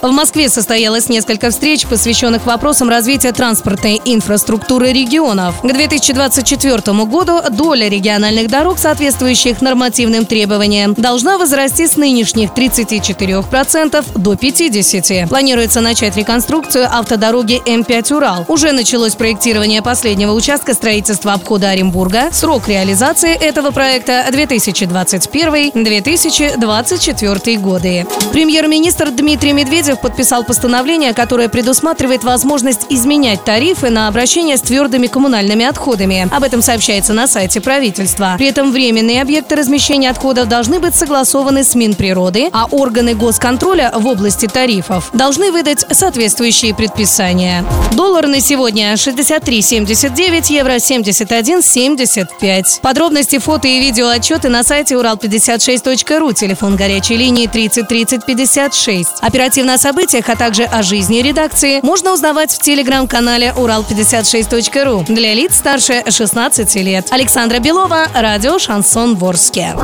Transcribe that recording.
В Москве состоялось несколько встреч, посвященных вопросам развития транспортной инфраструктуры регионов. К 2024 году доля региональных дорог, соответствующих нормативным требованиям, должна возрасти с нынешних 34% до 50%. Планируется начать реконструкцию автодороги М5 «Урал». Уже началось проектирование последнего участка строительства обхода Оренбурга. Срок реализации этого проекта 2021-2024 годы. Премьер-министр Дмитрий Медведев Медведев подписал постановление, которое предусматривает возможность изменять тарифы на обращение с твердыми коммунальными отходами. Об этом сообщается на сайте правительства. При этом временные объекты размещения отходов должны быть согласованы с Минприроды, а органы госконтроля в области тарифов должны выдать соответствующие предписания. Доллар на сегодня 63,79, евро 71,75. Подробности, фото и видео отчеты на сайте урал56.ру, телефон горячей линии 30 30 56. Оперативно событиях, а также о жизни редакции можно узнавать в телеграм-канале Урал56.ру для лиц старше 16 лет. Александра Белова, радио «Шансон Ворске».